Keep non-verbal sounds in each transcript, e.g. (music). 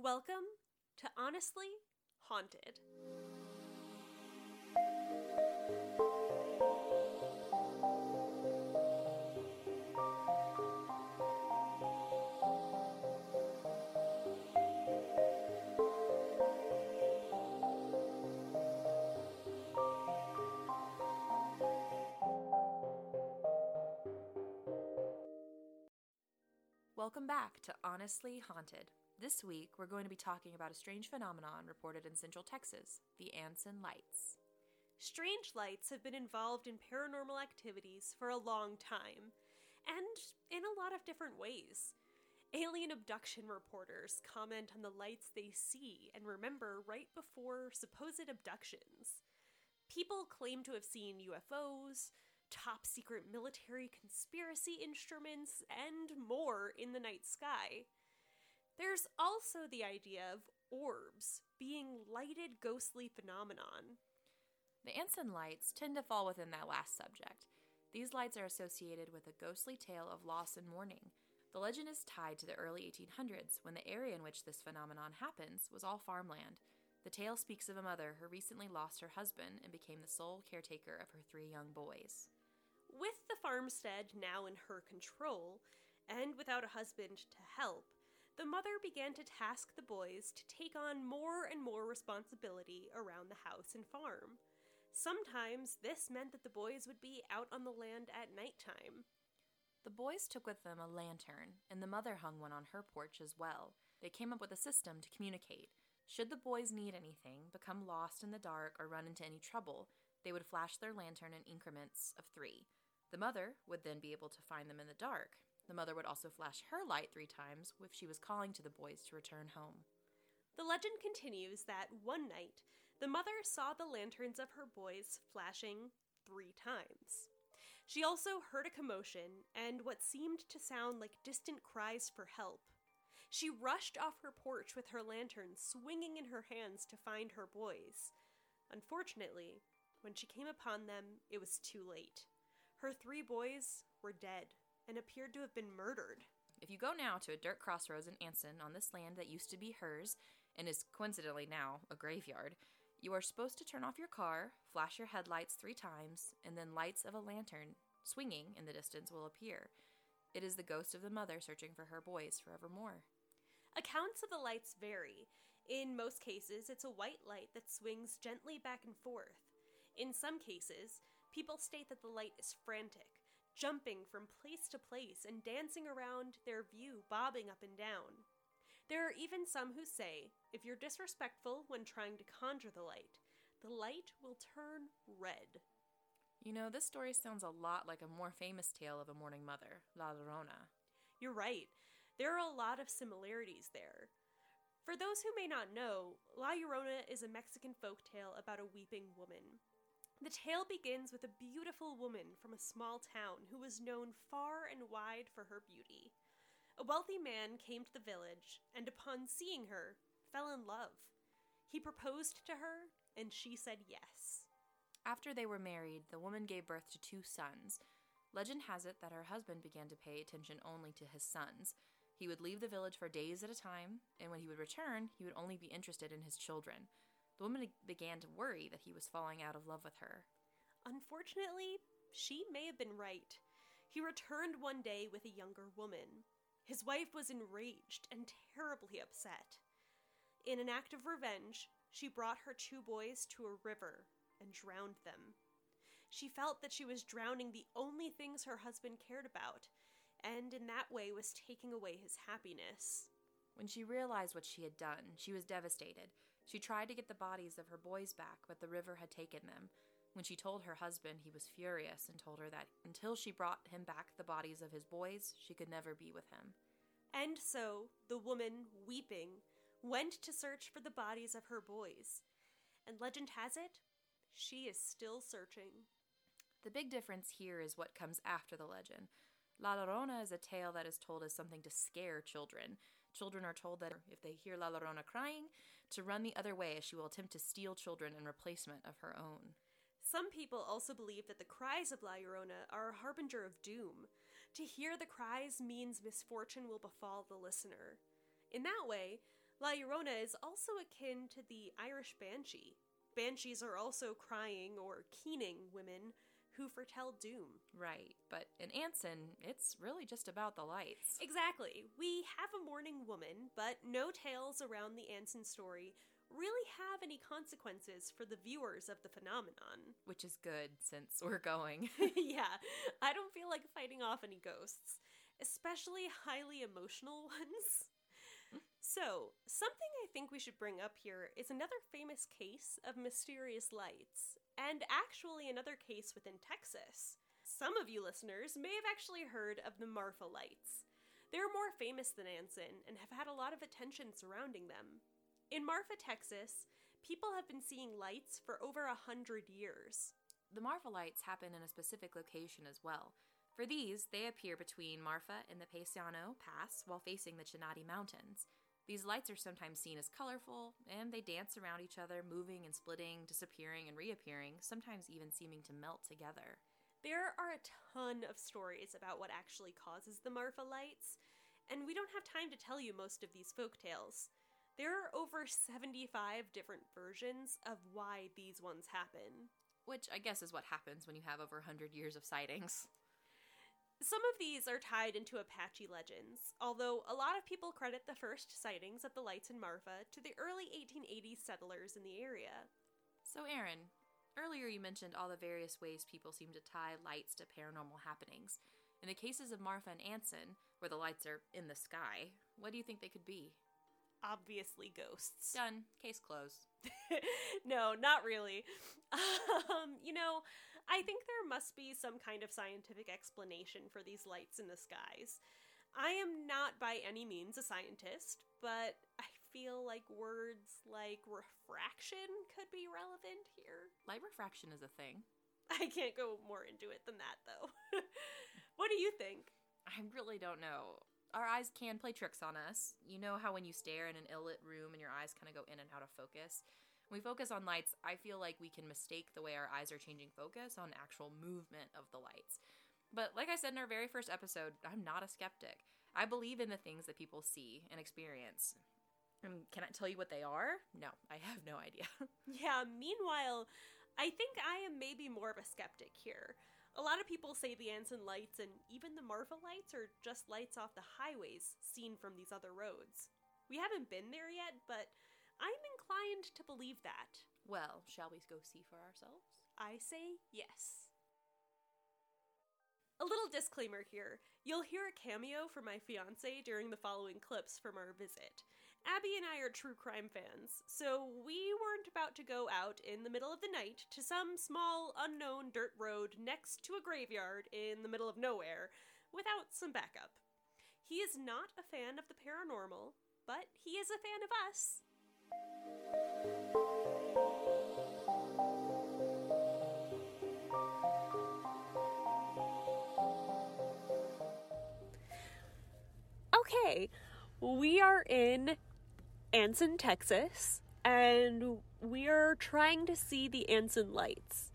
Welcome to Honestly Haunted. Welcome back to Honestly Haunted. This week, we're going to be talking about a strange phenomenon reported in Central Texas the Anson Lights. Strange lights have been involved in paranormal activities for a long time, and in a lot of different ways. Alien abduction reporters comment on the lights they see and remember right before supposed abductions. People claim to have seen UFOs, top secret military conspiracy instruments, and more in the night sky. There's also the idea of orbs being lighted ghostly phenomenon. The Anson Lights tend to fall within that last subject. These lights are associated with a ghostly tale of loss and mourning. The legend is tied to the early 1800s when the area in which this phenomenon happens was all farmland. The tale speaks of a mother who recently lost her husband and became the sole caretaker of her three young boys. With the farmstead now in her control, and without a husband to help, the mother began to task the boys to take on more and more responsibility around the house and farm. Sometimes this meant that the boys would be out on the land at nighttime. The boys took with them a lantern, and the mother hung one on her porch as well. They came up with a system to communicate. Should the boys need anything, become lost in the dark, or run into any trouble, they would flash their lantern in increments of three. The mother would then be able to find them in the dark. The mother would also flash her light three times if she was calling to the boys to return home. The legend continues that one night, the mother saw the lanterns of her boys flashing three times. She also heard a commotion and what seemed to sound like distant cries for help. She rushed off her porch with her lantern swinging in her hands to find her boys. Unfortunately, when she came upon them, it was too late. Her three boys were dead and appeared to have been murdered. If you go now to a dirt crossroads in Anson on this land that used to be hers and is coincidentally now a graveyard, you are supposed to turn off your car, flash your headlights three times, and then lights of a lantern swinging in the distance will appear. It is the ghost of the mother searching for her boys forevermore. Accounts of the lights vary. In most cases, it's a white light that swings gently back and forth. In some cases, people state that the light is frantic, jumping from place to place and dancing around their view, bobbing up and down. There are even some who say if you're disrespectful when trying to conjure the light, the light will turn red. You know, this story sounds a lot like a more famous tale of a mourning mother, La Llorona. You're right. There are a lot of similarities there. For those who may not know, La Llorona is a Mexican folk tale about a weeping woman. The tale begins with a beautiful woman from a small town who was known far and wide for her beauty. A wealthy man came to the village and, upon seeing her, fell in love. He proposed to her, and she said yes. After they were married, the woman gave birth to two sons. Legend has it that her husband began to pay attention only to his sons. He would leave the village for days at a time, and when he would return, he would only be interested in his children. The woman began to worry that he was falling out of love with her. Unfortunately, she may have been right. He returned one day with a younger woman. His wife was enraged and terribly upset. In an act of revenge, she brought her two boys to a river and drowned them. She felt that she was drowning the only things her husband cared about, and in that way was taking away his happiness. When she realized what she had done, she was devastated. She tried to get the bodies of her boys back, but the river had taken them. When she told her husband, he was furious and told her that until she brought him back the bodies of his boys, she could never be with him. And so, the woman, weeping, went to search for the bodies of her boys. And legend has it, she is still searching. The big difference here is what comes after the legend. La Llorona is a tale that is told as something to scare children. Children are told that if they hear La Llorona crying, to run the other way as she will attempt to steal children in replacement of her own. Some people also believe that the cries of La Llorona are a harbinger of doom. To hear the cries means misfortune will befall the listener. In that way, La Llorona is also akin to the Irish banshee. Banshees are also crying or keening women who foretell doom. Right, but in Anson, it's really just about the lights. Exactly. We have a mourning woman, but no tales around the Anson story really have any consequences for the viewers of the phenomenon. Which is good since (laughs) we're going. (laughs) (laughs) yeah, I don't feel like fighting off any ghosts, especially highly emotional ones. So, something I think we should bring up here is another famous case of mysterious lights, and actually another case within Texas. Some of you listeners may have actually heard of the Marfa lights. They're more famous than Anson and have had a lot of attention surrounding them. In Marfa, Texas, people have been seeing lights for over a hundred years. The Marfa lights happen in a specific location as well. For these, they appear between Marfa and the Paisano Pass while facing the Chinati Mountains. These lights are sometimes seen as colorful, and they dance around each other, moving and splitting, disappearing and reappearing, sometimes even seeming to melt together. There are a ton of stories about what actually causes the Marfa lights, and we don't have time to tell you most of these folk tales. There are over 75 different versions of why these ones happen. Which I guess is what happens when you have over 100 years of sightings. Some of these are tied into Apache legends, although a lot of people credit the first sightings of the lights in Marfa to the early 1880s settlers in the area. So, Aaron, earlier you mentioned all the various ways people seem to tie lights to paranormal happenings. In the cases of Marfa and Anson, where the lights are in the sky, what do you think they could be? Obviously, ghosts. Done. Case closed. (laughs) no, not really. (laughs) Um, you know, I think there must be some kind of scientific explanation for these lights in the skies. I am not by any means a scientist, but I feel like words like refraction could be relevant here. Light refraction is a thing. I can't go more into it than that, though. (laughs) what do you think? I really don't know. Our eyes can play tricks on us. You know how when you stare in an ill lit room and your eyes kind of go in and out of focus? When we focus on lights, I feel like we can mistake the way our eyes are changing focus on actual movement of the lights. But like I said in our very first episode, I'm not a skeptic. I believe in the things that people see and experience. And can I tell you what they are? No, I have no idea. (laughs) yeah, meanwhile, I think I am maybe more of a skeptic here. A lot of people say the Anson lights and even the Marfa lights are just lights off the highways seen from these other roads. We haven't been there yet, but I'm inclined to believe that. Well, shall we go see for ourselves? I say yes. A little disclaimer here you'll hear a cameo from my fiance during the following clips from our visit. Abby and I are true crime fans, so we weren't about to go out in the middle of the night to some small, unknown dirt road next to a graveyard in the middle of nowhere without some backup. He is not a fan of the paranormal, but he is a fan of us. Okay, we are in Anson, Texas, and we are trying to see the Anson lights.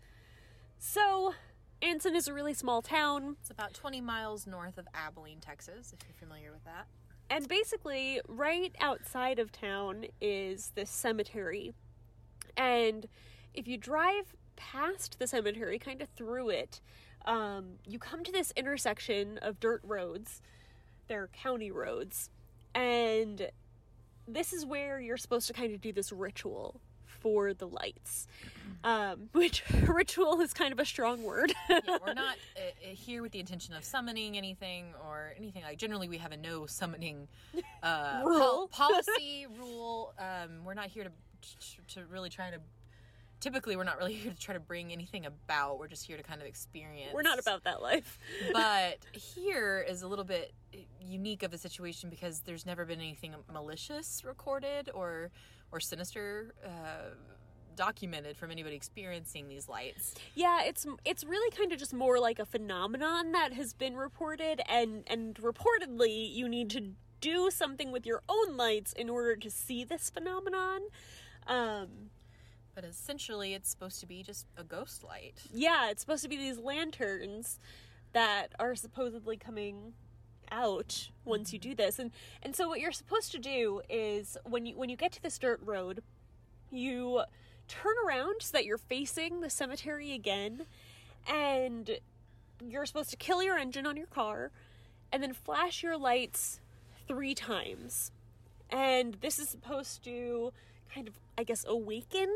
So, Anson is a really small town. It's about 20 miles north of Abilene, Texas, if you're familiar with that. And basically, right outside of town is this cemetery. And if you drive past the cemetery, kind of through it, um, you come to this intersection of dirt roads. They're county roads. And this is where you're supposed to kind of do this ritual for the lights, um, (laughs) which (laughs) ritual is kind of a strong word. (laughs) yeah, we're not uh, here with the intention of summoning anything or anything like. Generally, we have a no summoning uh, rule, pol- policy rule. Um, we're not here to to really try to. Typically, we're not really here to try to bring anything about. We're just here to kind of experience. We're not about that life. but here is a little bit unique of a situation because there's never been anything malicious recorded or or sinister uh, documented from anybody experiencing these lights. Yeah, it's it's really kind of just more like a phenomenon that has been reported and and reportedly you need to do something with your own lights in order to see this phenomenon. Um but essentially it's supposed to be just a ghost light. Yeah, it's supposed to be these lanterns that are supposedly coming out once you do mm-hmm. this. And and so what you're supposed to do is when you when you get to this dirt road, you turn around so that you're facing the cemetery again and you're supposed to kill your engine on your car and then flash your lights 3 times. And this is supposed to kind of I guess awaken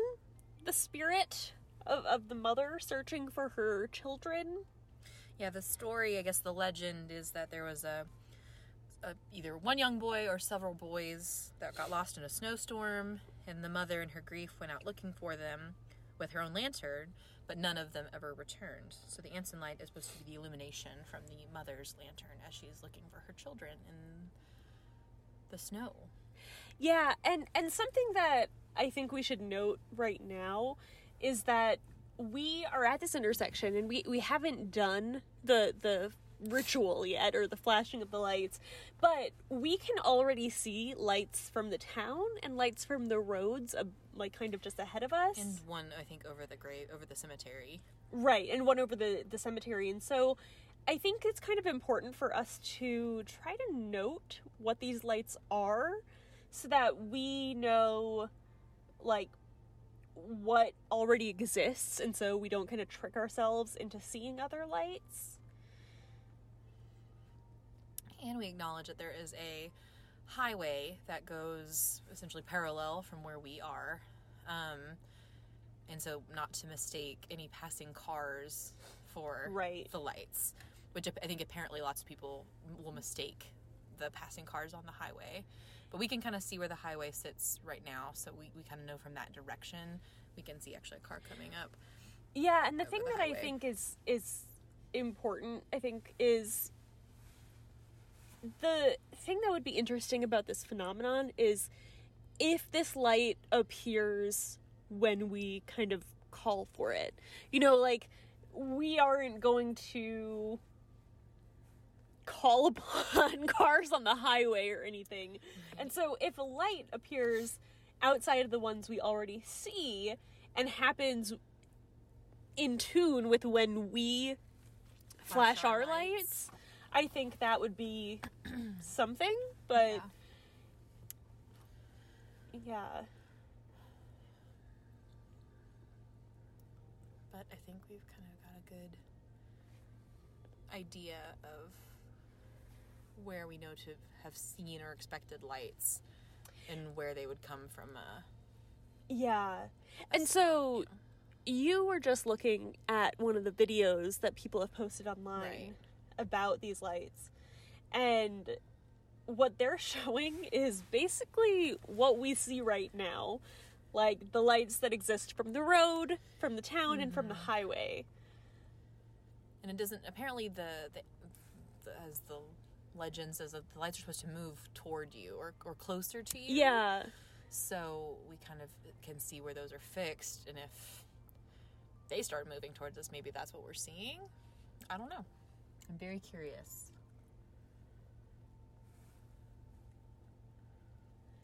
the spirit of, of the mother searching for her children. Yeah, the story, I guess the legend is that there was a, a either one young boy or several boys that got lost in a snowstorm, and the mother, in her grief, went out looking for them with her own lantern, but none of them ever returned. So the Anson light is supposed to be the illumination from the mother's lantern as she's looking for her children in the snow. Yeah, and and something that I think we should note right now is that we are at this intersection and we we haven't done the the ritual yet or the flashing of the lights but we can already see lights from the town and lights from the roads uh, like kind of just ahead of us And one, I think, over the grave, over the cemetery. Right, and one over the the cemetery. And so I think it's kind of important for us to try to note what these lights are so that we know like what already exists and so we don't kind of trick ourselves into seeing other lights. And we acknowledge that there is a highway that goes essentially parallel from where we are. Um, and so, not to mistake any passing cars for Right. the lights, which I think apparently lots of people will mistake the passing cars on the highway. But we can kind of see where the highway sits right now, so we, we kind of know from that direction. We can see actually a car coming up. Yeah, and the thing the that I think is is important, I think, is the thing that would be interesting about this phenomenon is if this light appears when we kind of call for it. You know, like we aren't going to call upon (laughs) cars on the highway or anything. And so if a light appears outside of the ones we already see and happens in tune with when we flash, Flash our our lights. lights. I think that would be (clears throat) something, but yeah. But I think we've kind of got a good idea of where we know to have seen or expected lights and where they would come from. Uh, Yeah. And so you were just looking at one of the videos that people have posted online Right. about these lights. And what they're (laughs) showing is basically what we see right now. Like the lights that exist from the road, from the town, and from the highway. and it doesn't. Apparently, the, the, the as the legend says that the lights are supposed to move toward you or, or closer to you. Yeah. So we kind of can see where those are fixed, and if they start moving towards us, maybe that's what we're seeing. I don't know. I'm very curious.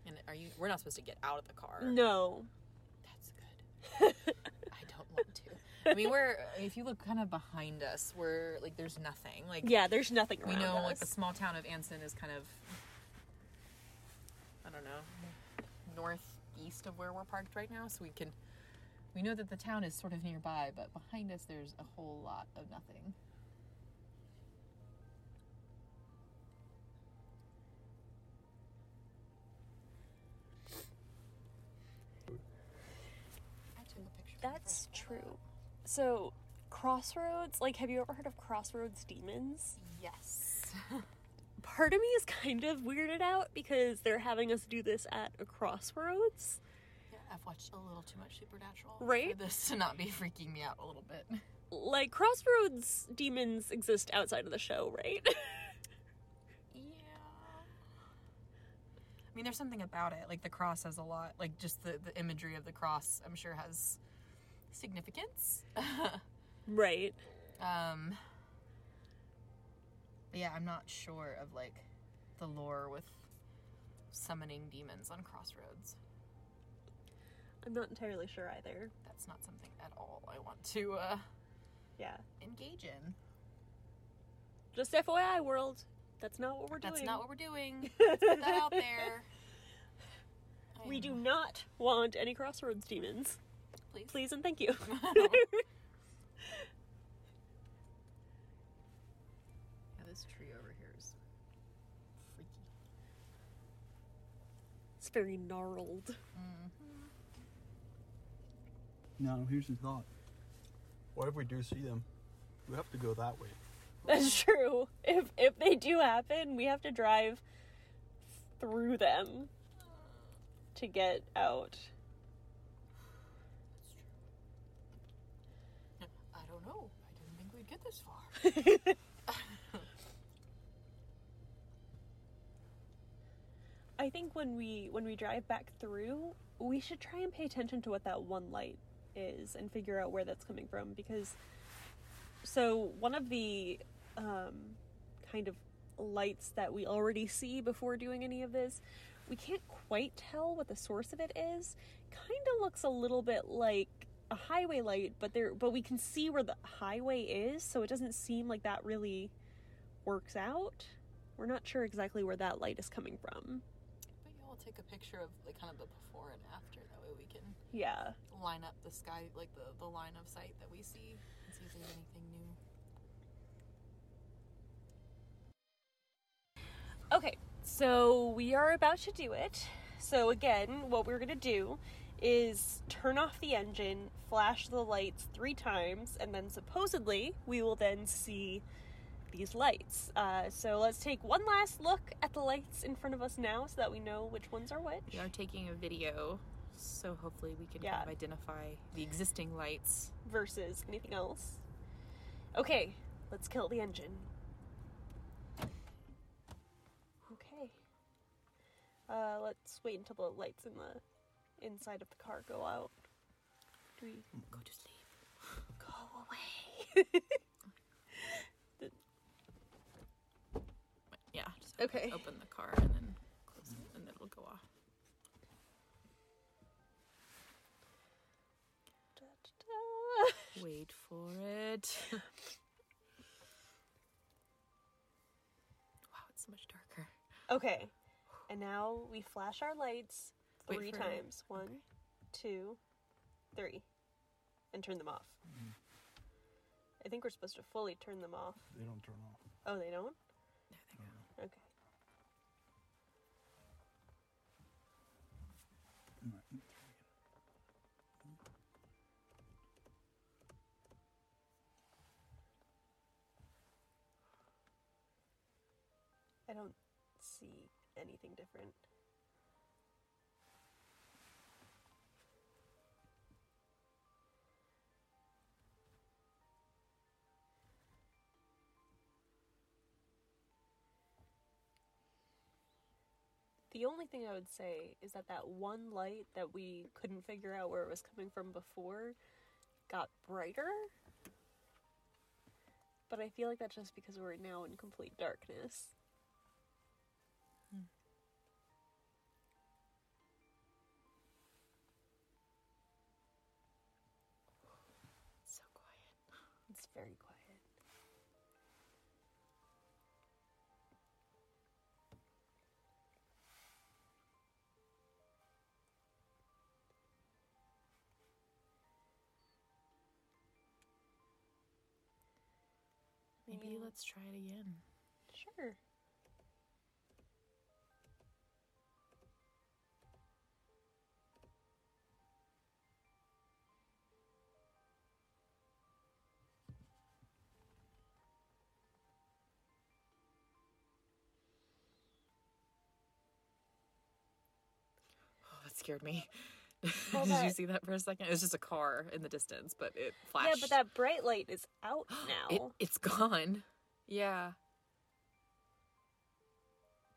And are you? We're not supposed to get out of the car. No. That's good. (laughs) I don't want to. I mean, we're. (laughs) If you look kind of behind us, we're like there's nothing. Like Yeah, there's nothing we know, us. like the small town of Anson is kind of. I don't know, northeast of where we're parked right now, so we can. We know that the town is sort of nearby, but behind us there's a whole lot of nothing. I took a picture. That's true. So, Crossroads, like, have you ever heard of Crossroads Demons? Yes. (laughs) Part of me is kind of weirded out because they're having us do this at a crossroads. Yeah, I've watched a little too much Supernatural Right? for this to not be freaking me out a little bit. Like, Crossroads demons exist outside of the show, right? (laughs) Yeah. I mean, there's something about it. Like the cross has a lot. Like just the the imagery of the cross, I'm sure has significance. right. um. yeah, I'm not sure of like the lore with summoning demons on crossroads. I'm not entirely sure either. That's not something at all I want to uh, Yeah. engage in. Just FYI, world, That's not what we're doing. That's not what we're doing. (laughs) Let's put that out there. we do not want any crossroads demons. Please. Please and thank you. (laughs) (laughs) Yeah, this tree over here is freaky. it's very gnarled. Mm-hmm. Now, here's the thought. What if we do see them? We have to go that way. That's true. If if they do happen, we have to drive through them to get out. I don't know. I didn't think we'd get this far. (laughs) I think when we when we drive back through, we should try and pay attention to what that one light is and figure out where that's coming from because so one of the um, kind of lights that we already see before doing any of this, we can't quite tell what the source of it is. Kind of looks a little bit like a highway light, but there but we can see where the highway is, so it doesn't seem like that really works out. We're not sure exactly where that light is coming from. But y'all take a picture of like kind of the before and after. That way we can Yeah. line up the sky, like the, the line of sight that we see, and see if there's anything new. Okay, so we are about to do it. So again, what we're gonna do is turn off the engine, flash the lights three times, and then supposedly we will then see these lights. Uh, so let's take one last look at the lights in front of us now, so that we know which ones are which. We are taking a video, so hopefully we can Yeah. kind of identify the existing lights. versus anything else. Okay, let's kill the engine. Okay. Uh, let's wait until the lights in the inside of the car go out. Do we Go to sleep. go away? (laughs) The- Yeah. Just Okay. Open the car and then close it, and it'll go off. Da-da-da. Wait for it. (laughs) wow, it's so much darker. okay, and now we flash our lights Wait three for- times. One, okay. two, three, and turn them off. Mm. I think we're supposed to fully turn them off. They don't turn off. Oh, they don't? There they go. Okay. Alright. I don't see anything different. The only thing I would say is that that one light that we couldn't figure out where it was coming from before got brighter. But I feel like that's just because we're now in complete darkness. It's so quiet. It's very quiet. Maybe let's try it again. Sure. Oh, that scared me. Well, Did you see that for a second? It was just a car in the distance, but it flashed. Yeah, but that bright light is out (gasps) now. it, it's gone. Yeah,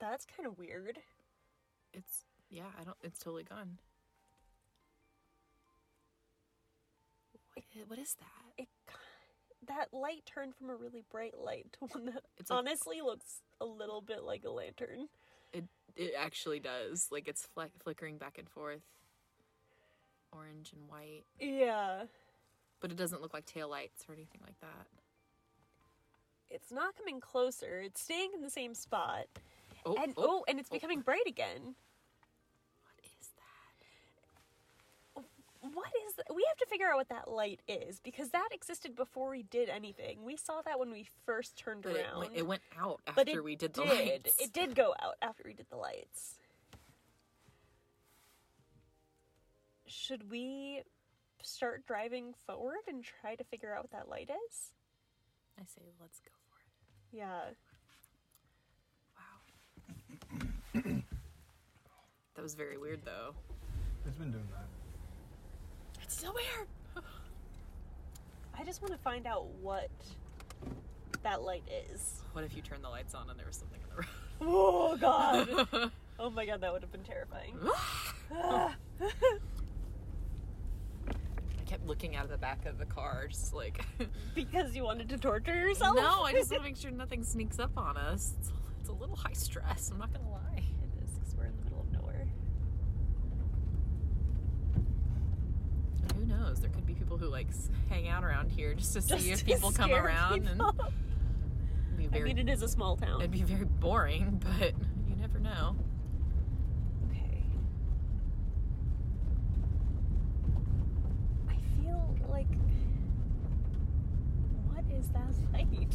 That's kind of weird. it's yeah. I don't. It's totally gone. What i- what is that? It that light turned from a really bright light to one that It's like- honestly looks a little bit like a lantern. It it actually does. Like it's flick, flickering back and forth, orange and white, Yeah. but it doesn't look like tail lights or anything like that. it's not coming closer. It's staying in the same spot. Oh, and oh, oh and it's oh. becoming bright again. What is that? What is th- we have to figure out what that light is because that existed before we did anything. We saw that when we first turned But it around. went, it went out after it we did the did. lights. It did go out after we did the lights. Should we start driving forward and try to figure out what that light is? I say let's go for it. Yeah. Wow. (coughs) that was very weird though. It's been doing that. It's still weird. I just want to find out what that light is. What if you turn the lights on and there was something in the road? (laughs) Oh god. (laughs) oh my god, that would have been terrifying. (laughs) Kept looking out of the back of the car, just like. (laughs) because you wanted to torture yourself? no, I just want to (laughs) make sure nothing sneaks up on us. It's, it's a little high stress. I'm not gonna lie. It is because we're in the middle of nowhere. And who knows? There could be people who like hang out around here just to see if to people come around, people. and it'd I mean, it is a small town. it'd be very boring. But you never know. Okay. I feel like. What is that (laughs) light?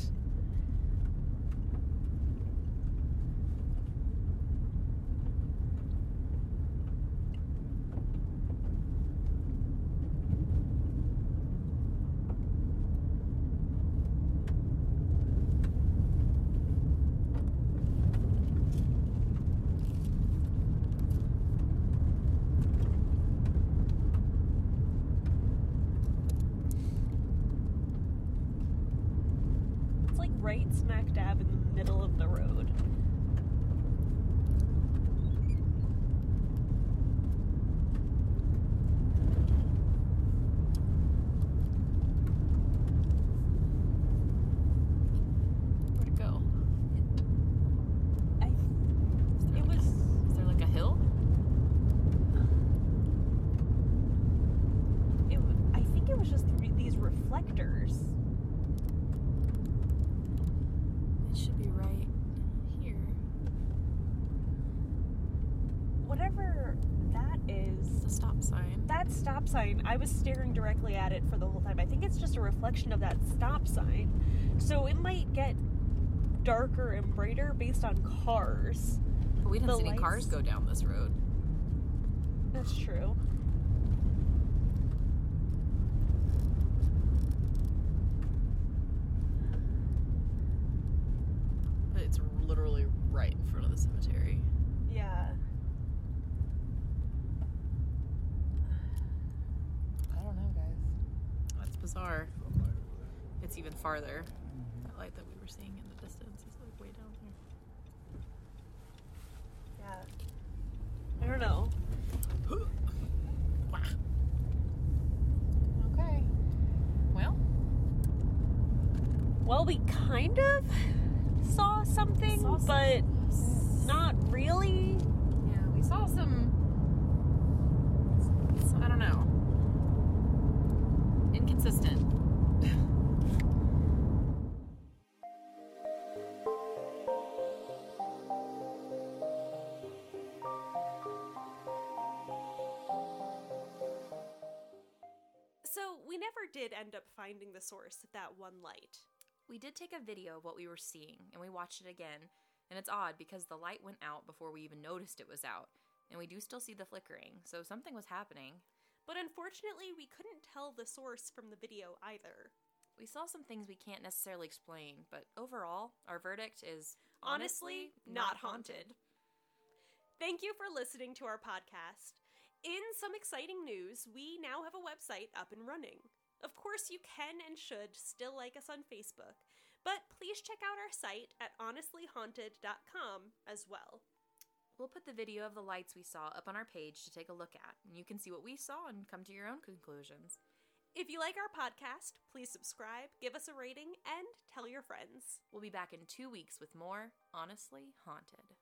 It's like right smack dab in the middle of the road. Where'd it go? I. Is there, It was. is there like a hill? It, w- I think it was just re- these reflectors. It should be right here. Whatever that is. It's a stop sign. That stop sign, I was staring directly at it for the whole time. I think it's just a reflection of that stop sign. So it might get darker and brighter based on cars. But we didn't The see any cars go down this road. That's true. But it's literally right in front of the cemetery. Yeah. I don't know, guys. That's bizarre. Some light over there. Farther. That light that we were seeing in the distance is like way down here. Yeah. I don't know. (gasps) Okay. Well, Well, we kind of saw something, Saw some- but not really. yeah, we saw some- did end up finding the source of that one light. We did take a video of what we were seeing, and we watched it again. And it's odd because the light went out before we even noticed it was out. And we do still see the flickering, so something was happening. But unfortunately, we couldn't tell the source from the video either. We saw some things we can't necessarily explain, but overall, our verdict is Honestly, not haunted. Thank you for listening to our podcast. In some exciting news, we now have a website up and running. Of course, you can and should still like us on Facebook, but please check out our site at honestlyhaunted.com as well. We'll put the video of the lights we saw up on our page to take a look at, and you can see what we saw and come to your own conclusions. If you like our podcast, please subscribe, give us a rating, and tell your friends. We'll be back in two weeks with more Honestly Haunted.